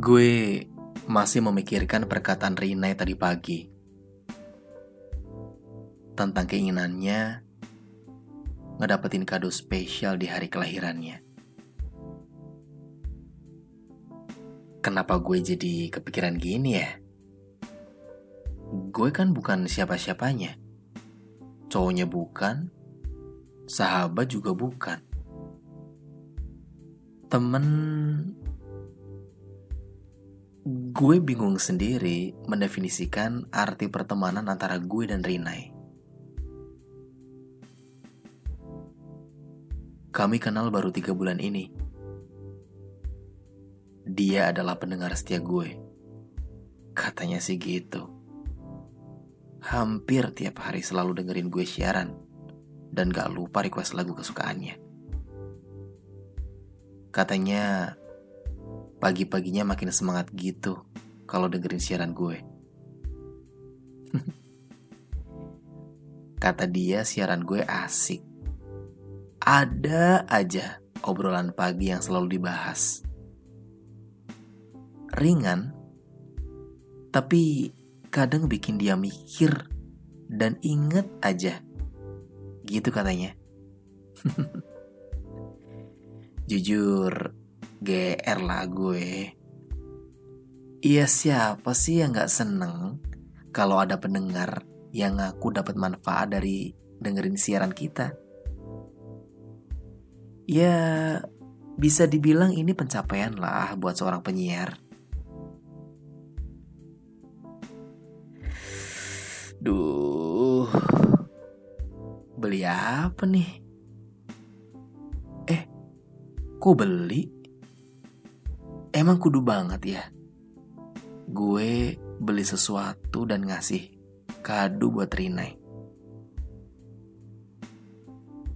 Gue masih memikirkan perkataan Rina tadi pagi tentang keinginannya ngedapetin kado spesial di hari kelahirannya. Kenapa gue jadi kepikiran gini ya? Gue kan bukan siapa-siapanya. Cowoknya bukan, sahabat juga bukan. Temen Gue bingung sendiri mendefinisikan arti pertemanan antara gue dan Rinai. Kami kenal baru tiga bulan ini. Dia adalah pendengar setia gue. Katanya sih gitu. Hampir tiap hari selalu dengerin gue siaran. Dan gak lupa request lagu kesukaannya. Katanya pagi-paginya makin semangat gitu kalau dengerin siaran gue. Kata dia siaran gue asik. Ada aja obrolan pagi yang selalu dibahas. Ringan, tapi kadang bikin dia mikir dan inget aja. Gitu katanya. Jujur, GR lah gue. Iya siapa sih yang gak seneng kalau ada pendengar yang ngaku dapat manfaat dari dengerin siaran kita? Ya bisa dibilang ini pencapaian lah buat seorang penyiar. Duh, beli apa nih? Eh, kok beli? Emang kudu banget ya Gue beli sesuatu dan ngasih kado buat Rinai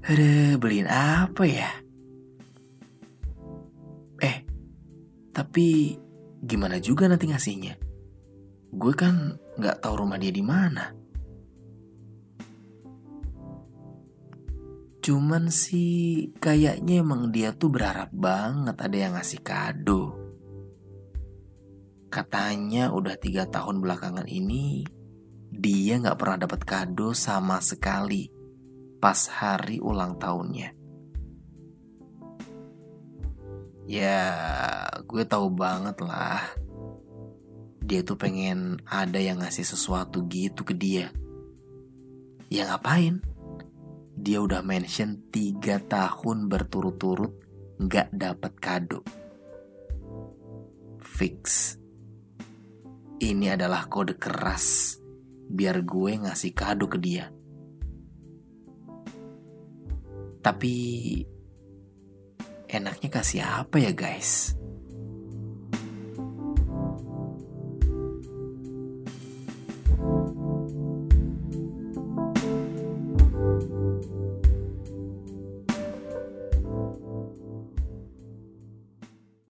Aduh, beliin apa ya? Eh, tapi gimana juga nanti ngasihnya? Gue kan nggak tahu rumah dia di mana. Cuman sih kayaknya emang dia tuh berharap banget ada yang ngasih kado. Katanya udah tiga tahun belakangan ini dia nggak pernah dapat kado sama sekali pas hari ulang tahunnya. Ya, gue tahu banget lah. Dia tuh pengen ada yang ngasih sesuatu gitu ke dia. Ya ngapain? Dia udah mention tiga tahun berturut-turut nggak dapat kado. Fix ini adalah kode keras biar gue ngasih kado ke dia. Tapi enaknya kasih apa ya guys?